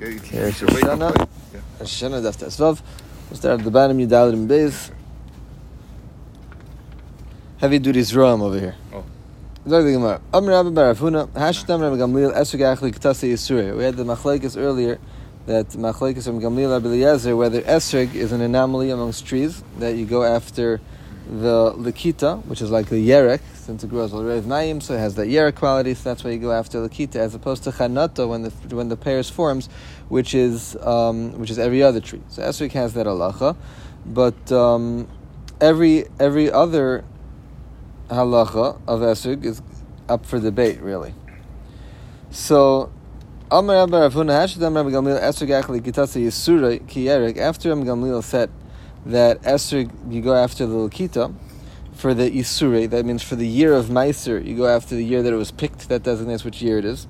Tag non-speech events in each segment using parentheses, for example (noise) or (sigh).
Yeah, you- Yeah, you should wait and Shoshana. play. Yeah. Shoshana Daf Tesvav. We'll start at the bottom, Yudalit and Beis. Heavy duty Zroam over here. Oh. Zog the Gemara. Amr Rabbi Bar Avuna, Hashtam Rabbi Gamliel, Esrog Achli Ketase Yisuri. We had the Machlekes earlier, that Machlekes from Gamliel Rabbi Eliezer, whether Esrog is an anomaly amongst trees, that you go after the Lakita, which is like the Yerek, since it grows already Naim, so it has that Yerek quality, so that's why you go after Lakita, as opposed to Chanata, when the, when the pairs forms, which is, um, which is every other tree. So Esrog has that halacha, but um, every, every other halacha of esrog is up for debate, really. So, Amar Rabbi Rav Huna Hashadam Rabbi Gamliel esrog achli kitasa yisura ki erik. After Rabbi Gamliel said that esrog you go after the lakita for the isure, that means for the year of Meiser, you go after the year that it was picked. That designates which year it is.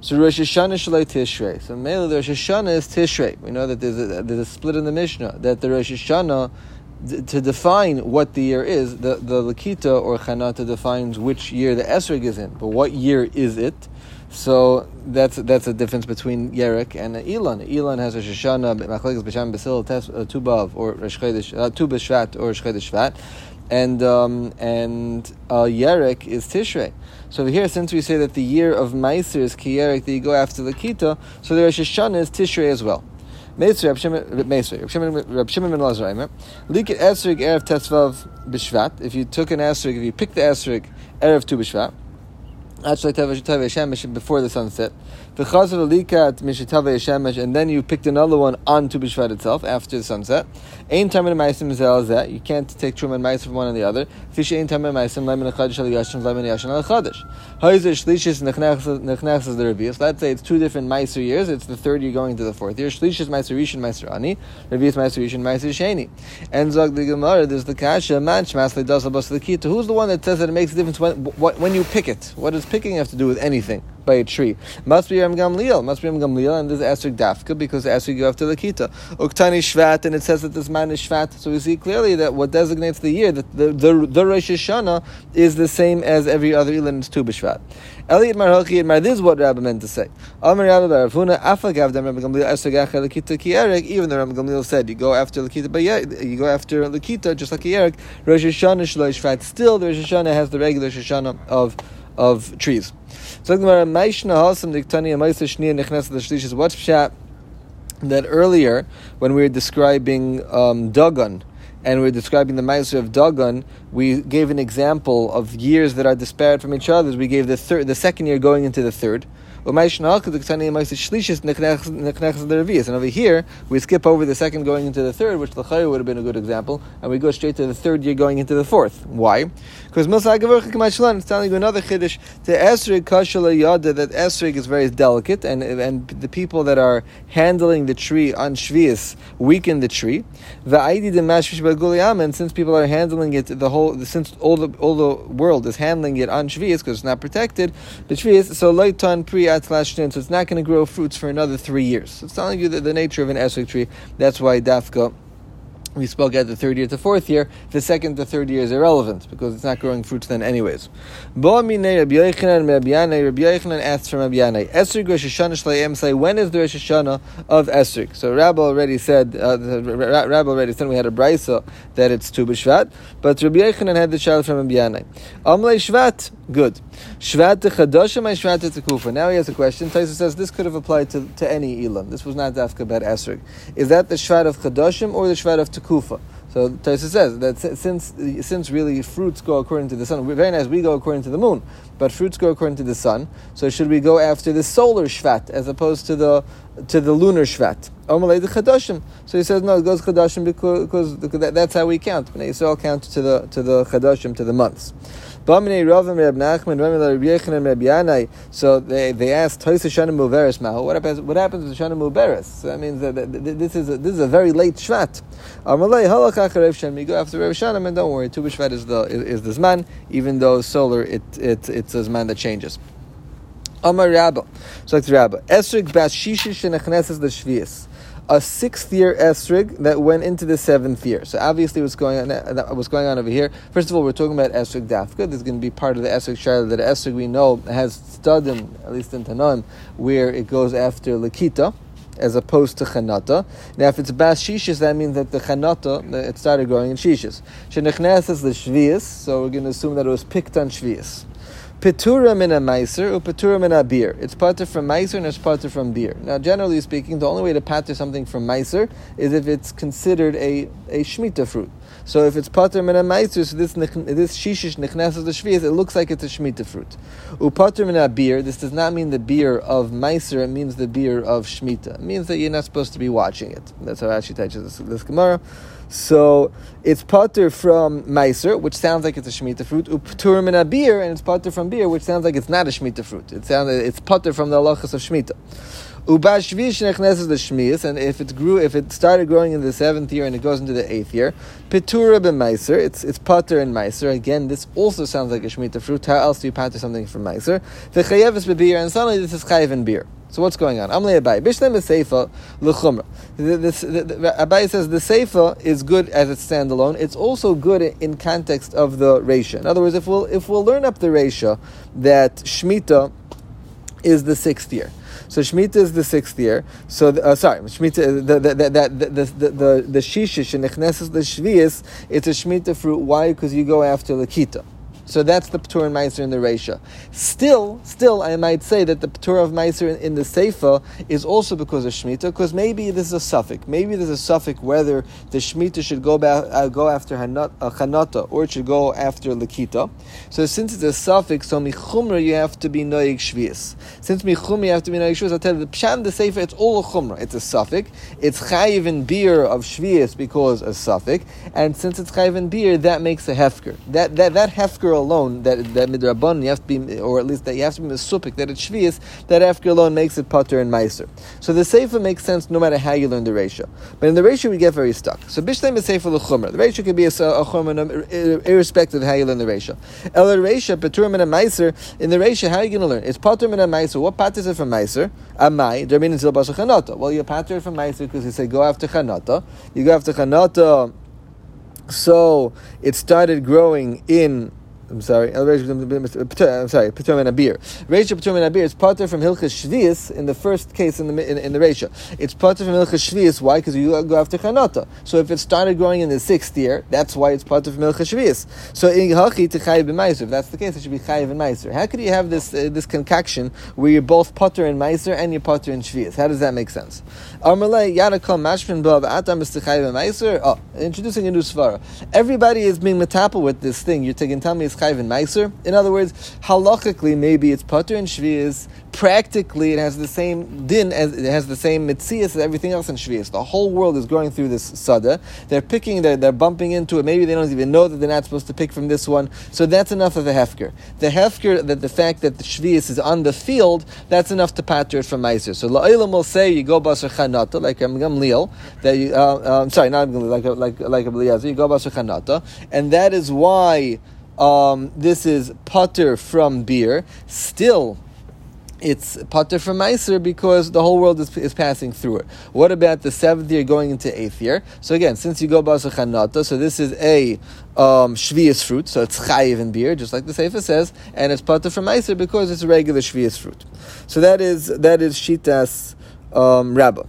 So Rosh Hashanah Shalai Tishrei. So mainly the Rosh Hashanah is Tishrei. We know that there's a, there's a split in the Mishnah that the Rosh Hashanah to define what the year is, the, the Lakita or Chanata defines which year the Esrog is in. But what year is it? So that's that's a difference between Yerek and Elon. Elon has a Shoshana, Machlekes B'Sham Basil, uh, Tubav or Rosh Chodesh, uh, B'Shvat or Rosh Chodesh Shvat, and um, and uh, Yerek is Tishrei. So over here, since we say that the year of Meiser is Kiyerek, that you go after Lakita, so the Rosh Hashanah is Tishrei as well. Meisri, Rab Shimon, Shimon, ben Liket Erev Tesvav. If you took an Esrig, if you picked the Esrig Erev Tu B'Shvat, Actually, before the sunset. And then you picked another one on Tu B'Shvat itself after the sunset. Ain Tamin Maisim. You can't take Truma and Maisim from one or the other. Fish Ain Tamin Maisim Lemon Chadash Al Yashin Lemon Yashin Al Chadash. Haizer Shlishis Nechnechs is the Revius. Let's say it's two different Maiser years. It's the third year going to the fourth year. Shlishis Maiser Rishon Maiser Ani. Revius Maiser Rishon. And Zog the Gemara. There's the Kasha Man Shmasli Dasal Bas the Kita. Who's the one that says that it makes a difference when when you pick it? What does picking have to do with anything? by a tree. Must be Ram Gamliel. Must be Ram Gamliel, and this is Esrik Dafka because Esrik have to the Kita. Uktani Shvat, and it says that this man is Shvat. So we see clearly that what designates the year, that the, the, the Rosh Hashanah is the same as every other Ilan, it's Tu B'Shvat. Elliot Marhochi and Mar, this is what Rabbi meant to say. Amar Rabbi Baravuna, Afagav Dam Rabbi Gamliel, Esrik Acha Lakita Kierek, even though Rabbi Gamliel said you go after Lakita, but yeah, you go after Lakita, just like Kierek, Rosh Hashanah Shlosh Shvat. Still, the Rosh Hashanah has the regular Rosh of, of trees. So what's pshat that earlier when we were describing um, Dagon and we are describing the Meiser of Dagon, we gave an example of years that are disparate from each other. We gave the third, the second year going into the third. And over here, we skip over the second going into the third, which the would have been a good example, and we go straight to the third year going into the fourth. Why? Because it's telling you another chiddush to Esrig Kashal Yada that Esrig is very delicate, and and the people that are handling the tree on Shvius weaken the tree. The And since people are handling it, the whole since all the all the world is handling it on Shvius because it's not protected, the Shvius so Leitan Pri Atlashin, so it's not going to grow fruits for another three years. So it's telling you the, the nature of an Esrig tree. That's why Dafka we spoke at the third year to fourth year. The second to third year is irrelevant because it's not growing fruits then, anyways. Asks from Rabbi Yanai, Esrig Rosh Hashanah say when is the Rosh Hashanah of Esrig? So Rabbi already said, uh, Rabbi already said we had a brisa that it's Tu B'Shvat, but Rabbi Yochanan had the child from Rabbi Yanai. Amlei Shvat, good. Shvat Chadashim, I Shvat to Kufa. Now he has a question. Taisa says this could have applied to, to any Elam. This was not Dafka about Esrig. Is that the Shvat of Chadashim or the Shvat of Tekufa? So Taisa says that since since really fruits go according to the sun, very nice. We go according to the moon, but fruits go according to the sun. So should we go after the solar shvat as opposed to the to the lunar shvat? Omalei the chadashim. So he says no, it goes chadashim because, because that's how we count. When Yisrael count to the to the chadashim to the months. So they, they asked Shana Muveris Mahu, what happens what happens with Shana Muveris? So that means that this is a, this is a very late Shvat. You go after Rev Shanim and don't worry, Tu B'Shvat is the is, is the Zman, even though solar it, it it's a Zman that changes. Amar Rabba. So it's Rabba. Esrig Bas Shishish Nechneses the Shvius a sixth year esrig that went into the seventh year. So obviously, what's going on? Uh, what's going on over here? First of all, we're talking about esrig dafka. This is going to be part of the esrig shayla that esrig we know has studim at least in Tanaim, where it goes after lakita. as opposed to chanata. Now, if it's bas shishis, that means that the chanata it started growing in shishis. Shenichnas is the shvius, so we're going to assume that it was picked on shvius. Petura min a meiser or petura min a beer. It's pater from meiser and it's pater from beer. Now, generally speaking, the only way to pater something from meiser is if it's considered a, a shmita fruit. So if it's pater min a meiser, so this this shishish nechnesses the shvias, it looks like it's a shmita fruit. U pater min a beer. This does not mean the beer of meiser. It means the beer of shmita. It means that you're not supposed to be watching it. That's how Rashi teaches this, this gemara. So it's pater from meiser, which sounds like it's a shmita fruit. Upturim in a beer, and it's pater from beer, which sounds like it's not a shmita fruit. It sounds it's pater from the halachas of shmita. Ubashvish nechneses the shmias, and if it grew, if it started growing in the seventh year and it goes into the eighth year, pitura b'meiser, it's it's pater and meiser. Again, this also sounds like a shmita fruit. How else do you pater something from meiser? The chayevis beer, and suddenly this is chayev and beer. So what's going on? Amle Abai. Bishlem is Seifa l'chumra. Abai says the Seifa is good as it's standalone. It's also good in context of the Resha. In other words, if we'll if we'll learn up the Resha that Shemitah is the sixth year. So Shemitah is the sixth year. So uh, sorry, Shemitah the the the the the the, the, the shishish and the shvius. It's a Shemitah fruit. Why? Because you go after Lakita. So that's the Ptur and Meiser in the Reisha. Still, still, I might say that the Ptur of Meiser in, in, the Seifa is also because of Shemitah, because maybe this is a suffix. Maybe there's a suffix whether the Shemitah should go, back, uh, go after Hanata, uh, Chanata or it should go after Lakita. So since it's a suffix, so Michumra you have to be Noig Shvius. Since Michumra you have to be Noig Shvius, I'll tell you, the Pshan, the Seifa, it's all a Chumra. It's a suffix. It's Chayiv in beer of Shvius because a suffix. And since it's Chayiv in beer, that makes a Hefker. That, that, that Hefker alone, that that midrabon you have to be, or at least that you have to be misupik, that it's shvius, that after alone makes it potter and meiser. So the sefer makes sense no matter how you learn the reisha. But in the reisha we get very stuck. So bishlem is sefer l'chumra. The reisha can be a, a chumra irrespective of how you learn the reisha. El er reisha peturim and a meiser. In the reisha, how are you going to learn? It's potter and a meiser. What pater is it from meiser? Amai. Dermin zil chanata. Well, you're pater from meiser because you say go after chanata. You go after chanata. So it started growing in I'm sorry, I'm sorry, Paturim and Abir. Reisha Paturim and Abir is Pater from Hilchas Shvius in the first case in the in, in the Reisha. It's Pater from Hilchas Shvius. Why? Because you go after Chanata. So if it started growing in the sixth year, that's why it's Pater from Hilchas Shvius. So in Hachi to Chayiv Meiser. If that's the case, it should be Chayiv and Meiser. How could you have this uh, this concoction where you're both Pater and Meiser and you're Pater and Shvius? How does that make sense? Bav Atam is Chayiv and Meiser. Oh, introducing a new svara. Everybody is being metapel with this thing. You're taking tell me it's and meiser. In other words, halachically, maybe it's putter and shvias. Practically, it has the same din as it has the same mitzias as everything else in shvias. The whole world is going through this sada. They're picking, they're, they're bumping into it. Maybe they don't even know that they're not supposed to pick from this one. So that's enough of the hefker. The hefker, that the fact that the shvias is on the field, that's enough to patter it from meiser. So la'ilam will say you go basar chanata like Gamliel. That you, uh, uh, sorry, not like like like a You go basar chanata, and that is why um, this is putter from beer. Still, it's pater from Meiser because the whole world is, is passing through it. What about the seventh year going into eighth year? So again, since you go Basachanata, so this is a um, Shvias fruit, so it's Chayiv in beer, just like the Sefer says, and it's pater from Meiser because it's a regular Shvias fruit. So that is that is Shitas um, Rabbah.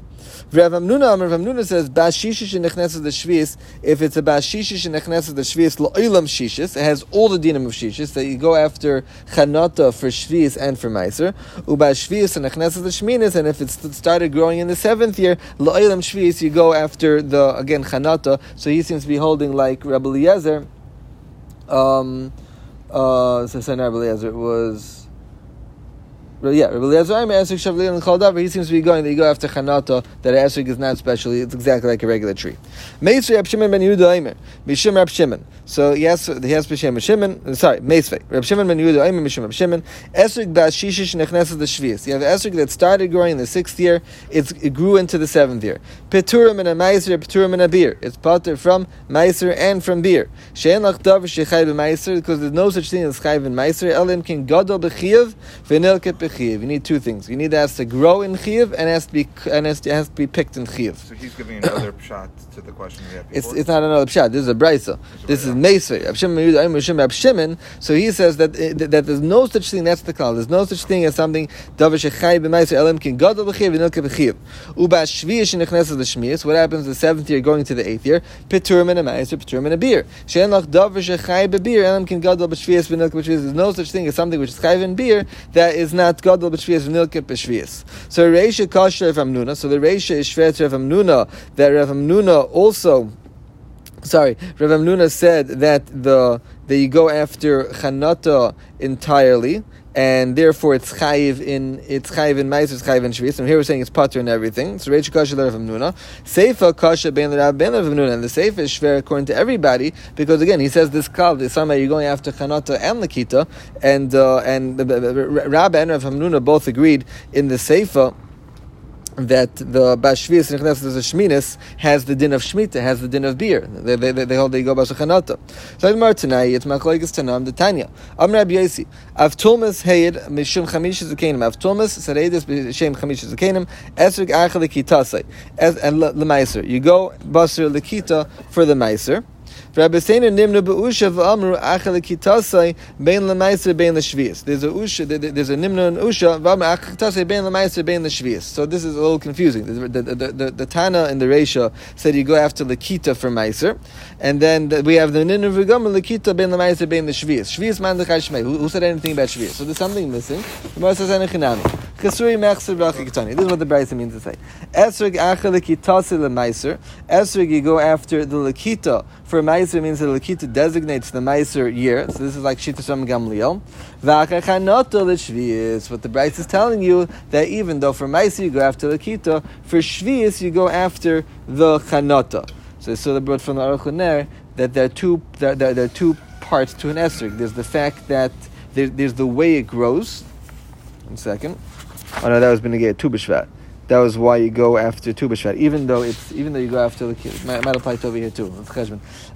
Rav Amnuna, Rav Amnuna says, Bas Shishish nechneses the Shvius, if it's a Bas Shishish nechneses the Shvius, Lo'ilam Shishis, it has all the dinim of Shishis, that you go after Chanata for Shvius and for Meiser, Ubas Shvius nechneses the Shminis, and if it's started growing in the seventh year, Lo'ilam Shvius, you go after the, again, Chanata, so he seems to be holding like Rabbi Eliezer, um, uh, so Rabbi Eliezer was, yeah, Rabbi Eliezer Esrik Shavli and Chaldavar, he seems to be going that you go after Chanata, that Esrik is not specially, it's exactly like a regular tree. Meisri Rab Shimon ben Yehuda Aimer, Mishim Rab Shimon. So yes, he has B'Shem Shimon, sorry, Meisvei. Rab Shimon ben Yehuda Aimer, Mishim Rab Shimon. Esrik Bas Shishish Nechneses the Shvius. You have Esrik that started growing in the sixth year, it grew into the seventh year. Peturim and a Meiser, Peturim and a beer. It's pater from Meiser and from beer. Shein Lach Davar Shechai B'Meiser, because there's no such thing as Chai and Meiser. Elim can Gadol B'Chiyav, V'nilket b'chiv. You need two things. You need it has to grow in chiv and has to be and it has to be picked in chiv. So he's giving another shot to the question we had before. It's, it's not another pshat. This is a brisa. This is meisvei. So he says that eh, that there's no such thing. That's the call. There's no such thing as something. What happens the seventh year going to the eighth year? Piturim and a meiser, piturim and a beer. There's no such thing as something which is chayv in beer that is not gadol b'shviyas v'nilka b'shviyas. So Reisha kasher Rav Amnuna. So the Reisha is shver to Rav Amnuna that Rav Amnuna also sorry, Rav Amnuna said that the that you go after chanata entirely, and therefore it's chayiv in it's chayiv in ma'aser, it's chayiv in shvis. And here we're saying it's pater and everything. So Reish kasha Rav Amnuna, seifa kasha ben Rav ben Rav Amnuna, and the seifa is shver according to everybody because again he says this kal this time you're going after chanata and lakita, and uh, and Rab and Rav Amnuna both agreed in the seifa that the Bashvias and Chnesed as a Shminis has the din of Shemitah, has the din of beer. They, they, they, they hold they go Bashachanata. So Gemara tonight, it's Machlokes Tanam, the Tanya. Am Rabbi Yasi, Av Tulmas Heid Mishum Chamish Zakenim. Av Tulmas Sareidis B'Shem Chamish Zakenim. Esrik Achel Kitasei. And Lemaiser. You go Basar Lekita for the Meiser. There's a usha, there's a nimnu and usha v'amru achel kitasai bein lemaiser bein l'shvius. So this is a little confusing. The, the, the, the, the Tana in the Reisha said you go after lekita for meiser, and then the, we have the nimnu v'gamru lekita bein lemaiser bein l'shvius. Shvius man. Who said anything about shvius? So there's something missing. The says v'achikitani. This is what the Brisa means to say. Esrig achel kitasi lemaiser. Esrig you go after the lekita for Meiser means the Lakita designates the Meiser year. So this is like Shita Sham Gamliel. L'shvius. What the Bryce is telling you that even though for Meiser you go after Lakita, for Shvius you go after the Chanota. So so the brought from the Aruch that there are two there, there, there, are two parts to an esrog. There's the fact that there, there's the way it grows. One second. Oh no, that was Benegay Tu B'Shvat that was why you go after Tu B'Shvat, even though it's even though you go after the it might, might apply to over here too.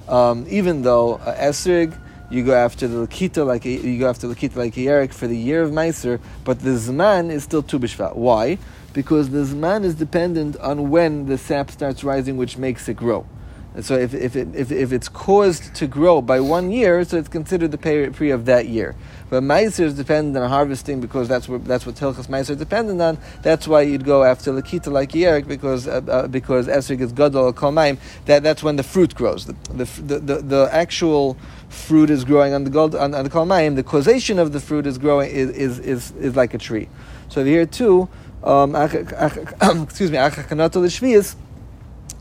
Um, even though uh, Esrig, you go after the Lakita like you go after Lakita like Yerik for the year of Meiser, but the Zman is still Tu B'Shvat. Why? Because the Zman is dependent on when the sap starts rising, which makes it grow. And so if, if, it, if, if it's caused to grow by one year, so it's considered the peri of that year. But Meiser is dependent on harvesting because that's what that's what Tilchas Meiser is dependent on. That's why you'd go after Lakita like Yerik because uh, uh, because Esrig is Gadol Kalmaim. That that's when the fruit grows. The the, the, the, the actual fruit is growing on the gold on, on the Kalmaim. The causation of the fruit is growing is is, is, is like a tree. So here too, um, (coughs) excuse me,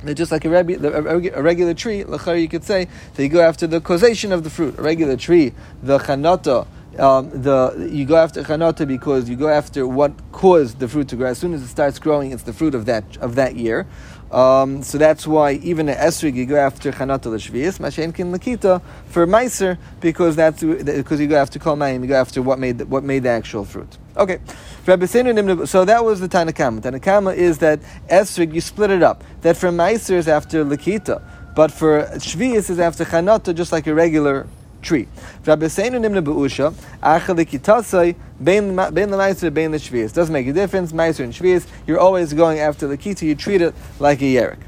they're just like a, a regular tree. you could say they go after the causation of the fruit. A regular tree, the chanata, um, the you go after chanata because you go after what caused the fruit to grow. As soon as it starts growing, it's the fruit of that of that year. Um, so that's why even an esrig you go after chanata l'shvius, mashen kin lakita for meiser because that's because you go after kol mayim, you go after what made the, what made the actual fruit. Okay, so that was the Tanakama. Tanakama is that esrig you split it up. That for meiser is after lakita, but for shvius is after chanata, just like a regular tree. Doesn't make a difference. Meiser and Shvius, you're always going after the kita. You treat it like a yerik.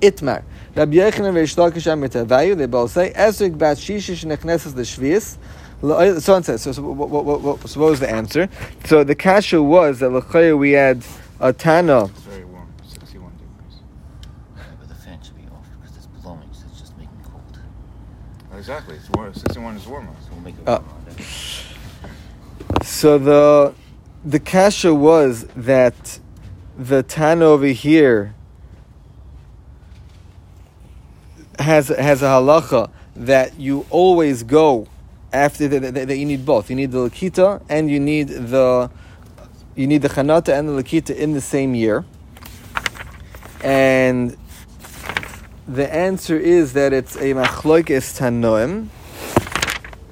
Itmar. Rabbi Yochanan Reish Lakish Amitavayu. They both say Esrik bat shishish nechneses the Shvius. Uh, so on says. So, so, what, what, what, so what was the answer? So the kasha was that l'chaya we had a tana. Exactly. It's warm. 61 is warmer. So we'll make it uh, so the the kasha was that the tan over here has has a halacha that you always go after that, that, that you need both. You need the lakita and you need the you need the chanata and the lakita in the same year. And the answer is that it's a machloikes tanoim.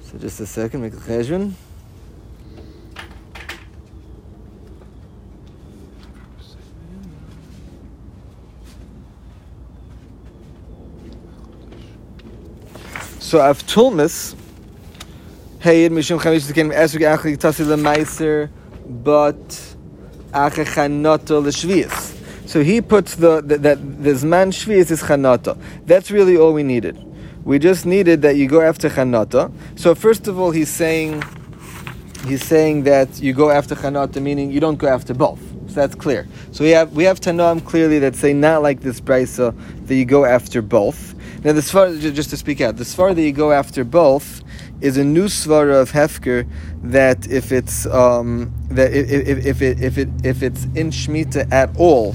So just a second, make a cheshbon. So Avtulmus, Hey, Mishum Chamish Zakenim Esrik Achli Tasi Lemeiser but achechanata l'shvius. So he puts the, that the zman shvius is chanata. That's really all we needed. We just needed that you go after chanata. So first of all, he's saying he's saying that you go after chanata, meaning you don't go after both. So that's clear. So we have we have Tanoam clearly that say not like this brisa that you go after both. Now the svara, just to speak out, the svara that you go after both is a new svara of hefker that if it's um, that if, if, if it if it if it's in shmita at all,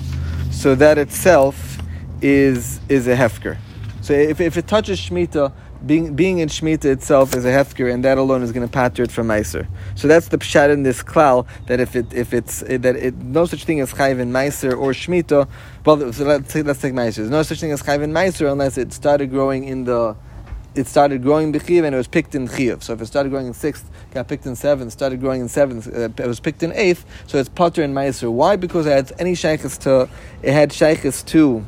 so that itself is is a hefker. So if, if it touches shmita, being being in Shemitah itself is a hefker, and that alone is going to patter it from Meiser. So that's the pshat in this klal that if it if it's eh, that it no such thing as chayv in Meiser or Shemitah. Well, so let's let's take Meiser. There's no such thing as chayv in Meiser unless it started growing in the. It started growing b'chiv and it was picked in chiv. So if it started growing in sixth, got picked in seventh, started growing in seventh, uh, it was picked in eighth. So it's potter and meiser. Why? Because it had any shaykhs to, it had shaykhs to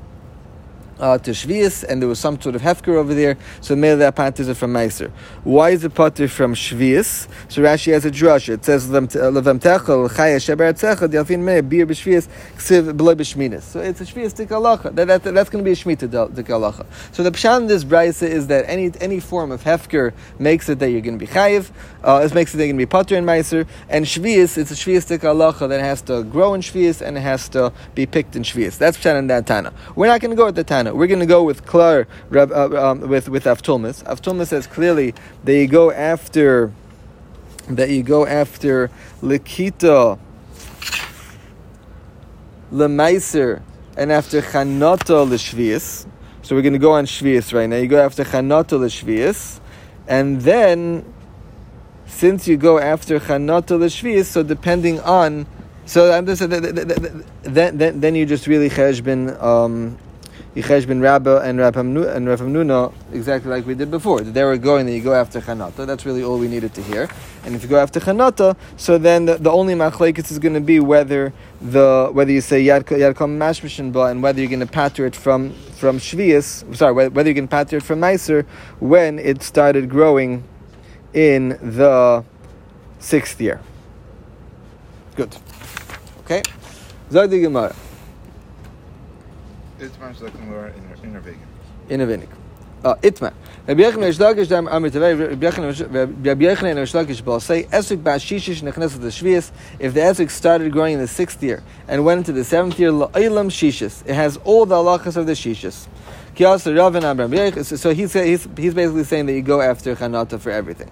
uh, to Shvius, and there was some sort of hefker over there, so maybe that part is from Meiser. Why is it potter from Shvius? So Rashi has a drush. It says levem techel chaya sheber techel delfin me bir b'Shvius ksiv beloy b'shminis. So it's a Shvius dik That, that, that's going to be a shmita dik halacha. So the pshat in this brisa is that any any form of hefker makes it that you're going to be chayiv. Uh, it makes it that you're going to be potter in Meiser, and Shvius it's a Shvius dik halacha that has to grow in Shvius and it has to be picked in Shvius. That's pshat in that Tana. We're not going to go with the Tana. We're going to go with Klar, uh, um, with with Avtulmus. Avtulmus says clearly that you go after that you go after Likita, Lemaiser, and after Chanata Lishvius. So we're going to go on Shvius right now. You go after Chanata Lishvius, and then since you go after Chanata Lishvius, so depending on so I'm just then then then you just really cheshbin um, Yichesh ben Rabba and Rav Hamnuna exactly like we did before. They were going that you go after Chanata. That's really all we needed to hear. And if you go after Chanata, so then the, the only machlekes is going to be whether the whether you say Yad Kom Mashmishin Ba and whether you're going to patter it from from Shvius, sorry, whether you can patter it from Meiser when it started growing in the sixth year. Good. Okay. Zog Gemara. In uh, is Lakish Bal say, ba Shishish if the Esuk started growing in the sixth year and went into the seventh year, La'ilam Shishis, it has all the halachas of the Shishis. So he's, he's, he's basically saying that you go after Chanata for everything.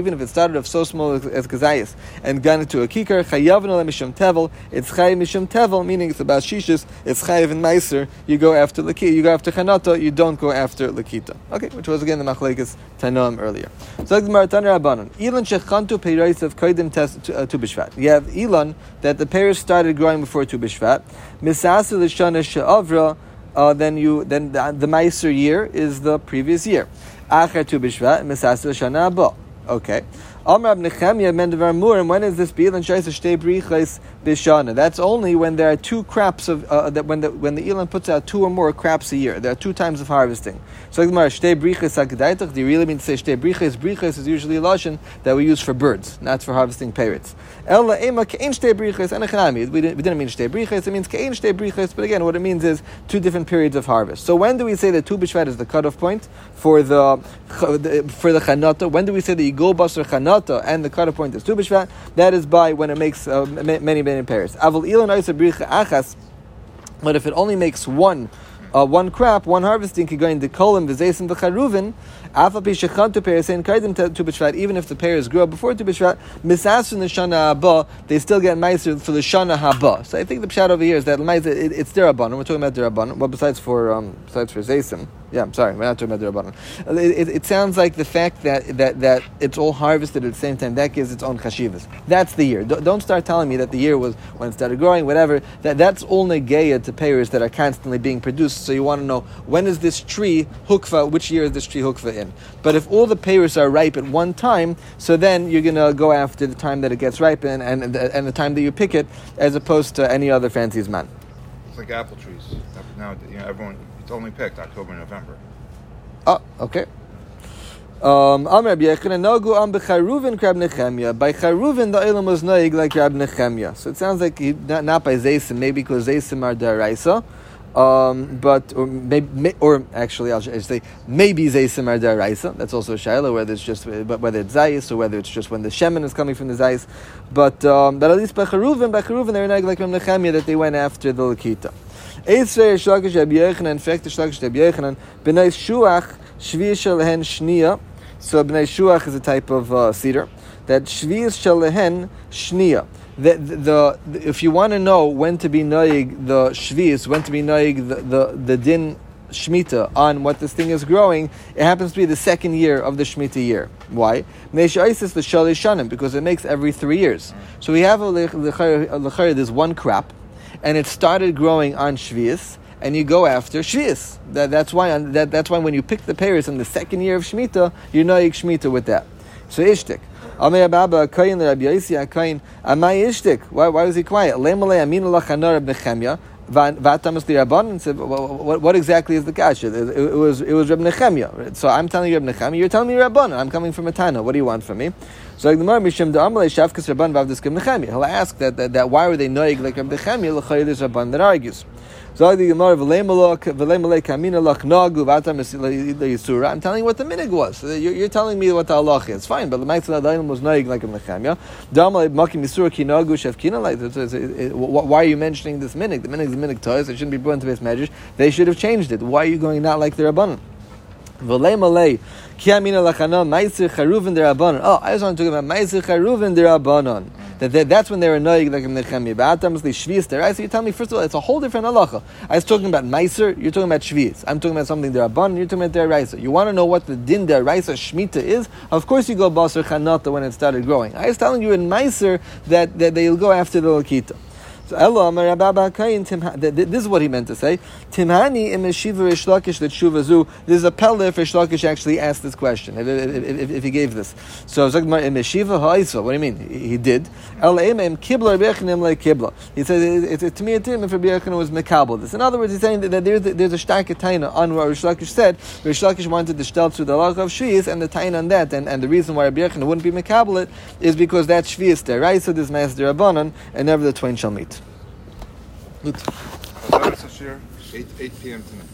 Even if it started off so small as, as Kizayis and gone into a Kikar, Chayavin Ole Mishum Tevel, it's Chayiv Mishum Tevel, meaning it's about Shishis, it's Chayiv and Meiser, you go after Lakita, you go after Chanata, you don't go after Lakita. Okay, which was again the Machlekes Tanoam earlier. So the Maratan Rabbanon, Ilan Shechantu Peirais of Koidim uh, Tu Bishvat. You have Ilan that the Paris started growing before Tu Bishvat. Misasa l'shana she'avra, uh, then you then the, Meiser year is the previous year. Acher Tu Bishvat, misasa l'shana abba. Okay. Amrab Nechemia Mendevar Mur, and when is this Bilan Shaisa Shtei Brichais Bishana? That's only when there are two crops of uh, that when the when the Elan puts out two or more crops a year. There are two times of harvesting. So like Shtei Brichais Akadaitach, do you really mean to say Shtei Brichais? Brichais is usually a lashon that we use for birds, not for harvesting parrots. Ella Ema Kein Shtei Brichais and Echanami. We didn't, mean Shtei Brichais, it means Kein Shtei Brichais, but again, what it means is two different periods of harvest. So when do we say that Tu Bishvat is the cutoff point for the for the Chanata? When do we say that you go Basar Chanata? Hanata and the cutter point is B'Shvat, that is by when it makes uh, many, many pairs. Avol Ilan Achas, but if it only makes one, uh, one crop, one harvesting, could go in the kolim, v'zeisim, v'charuvin, even if the pears grow before Tu B'Shvat, misasun shana haba, they still get meiser for the shana haba. So I think the pshat over here is that it, it's derabbanon. We're talking about derabbanon. Well, besides for um, besides for zaysim. Yeah, I'm sorry, we're not talking about derabbanon. Uh, it, it, it, sounds like the fact that, that, that it's all harvested at the same time that gives its own chashivas. That's the year. don't start telling me that the year was when it started growing, whatever. That that's all negeya to pears that are constantly being produced. So you want to know when is this tree hukva? Which year is this tree hukva in? But if all the pears are ripe at one time, so then you're going to go after the time that it gets ripened and, and, and the time that you pick it, as opposed to any other fancy's man. Like apple trees. Now, you know, everyone it's only picked October, and November. Oh, okay. Um. By Charuvin, the Olam was noig like Rab Nechemia. So it sounds like he, not, not by Zaysim, maybe because Zaysim are Daraisa. Um, but or maybe, or actually, I'll say maybe Zaysim are Daraisa. That's also a shaila whether it's just whether it's Zayis or whether it's just when the Shemin is coming from the Zayis. But um, but at least by Charuvin, by Charuvin, they're noig like Nechemia that they went after the Lakita. Eitzrei Shlakish Rabbi Yechanan, in fact, Shlakish Shuach Shvi Shalehen Shnia. So B'nai Shuach is a type of uh, cedar. That Shvi Shalehen Shnia. The, the, the, if you want to know when to be noig the shvius, when to be noig the, the, the din shmita on what this thing is growing, it happens to be the second year of the shmita year. Why? Because it makes every three years. So we have a lechayr, there's one crop, and it started growing on shvius, and you go after Shvius. That, that's why that, that's why when you pick the pears in the second year of Shemitah, you know you Shemitah with that. So Ishtik. Why why was he quiet? What, exactly is the kasha? It, was it was Reb Nechemia. So I'm telling you Reb Nechemia, you're telling me Rabban. I'm coming from a Tana. What do you want from me? So the Gemara Mishim Da'amalei Shavkas Rabban Vavdiskim Nechemia. He'll ask that, that, that why were they noig like Reb Nechemia? L'chayil is Rabban that argues. I'm telling you what the minig was. You're, you're telling me what the halach is. Fine, but the Ma'atzal Adayin was noig like a Nechemia. Uh, why are you mentioning this minig? The minig is minig toys. It shouldn't be brought into base measures. They should have changed it. Why are you going not like the Rabbanon? Oh, I just want to talk about Ma'aser Charuvin Derabanan. That, that that's when they were annoying like in Shvius Derais. So you tell me first of all, it's a whole different halacha. I was talking about Meiser. You're talking about Shvius. I'm talking about something Derabanan. You're talking about Deraisa. You want to know what the din Deraisa Shmita is? Of course, you go Basar Chanata when it started growing. I was telling you in Meiser that, that they'll go after the Lakita. So This is what he meant to say. Im Shuvazu. There's a pelle if Rish Lakish actually asked this question. If, if, if, he gave this, so im Shiva Ha'isa. What do you mean? He, did. Elo im le Kibla. He said it's it, to me a tim if Rabbi was mekabel. This. In other words, he's saying that, there's there's a starke taina on what Rish Lakish said. Rish Lakish wanted to stel to the law of Shvius and the taina on that, and, and the reason why Rabbi wouldn't be mekabel it is because that Shvius there, right? So this master Rabbanon, and never the twain shall meet. Good. 8, 8 p.m. tonight.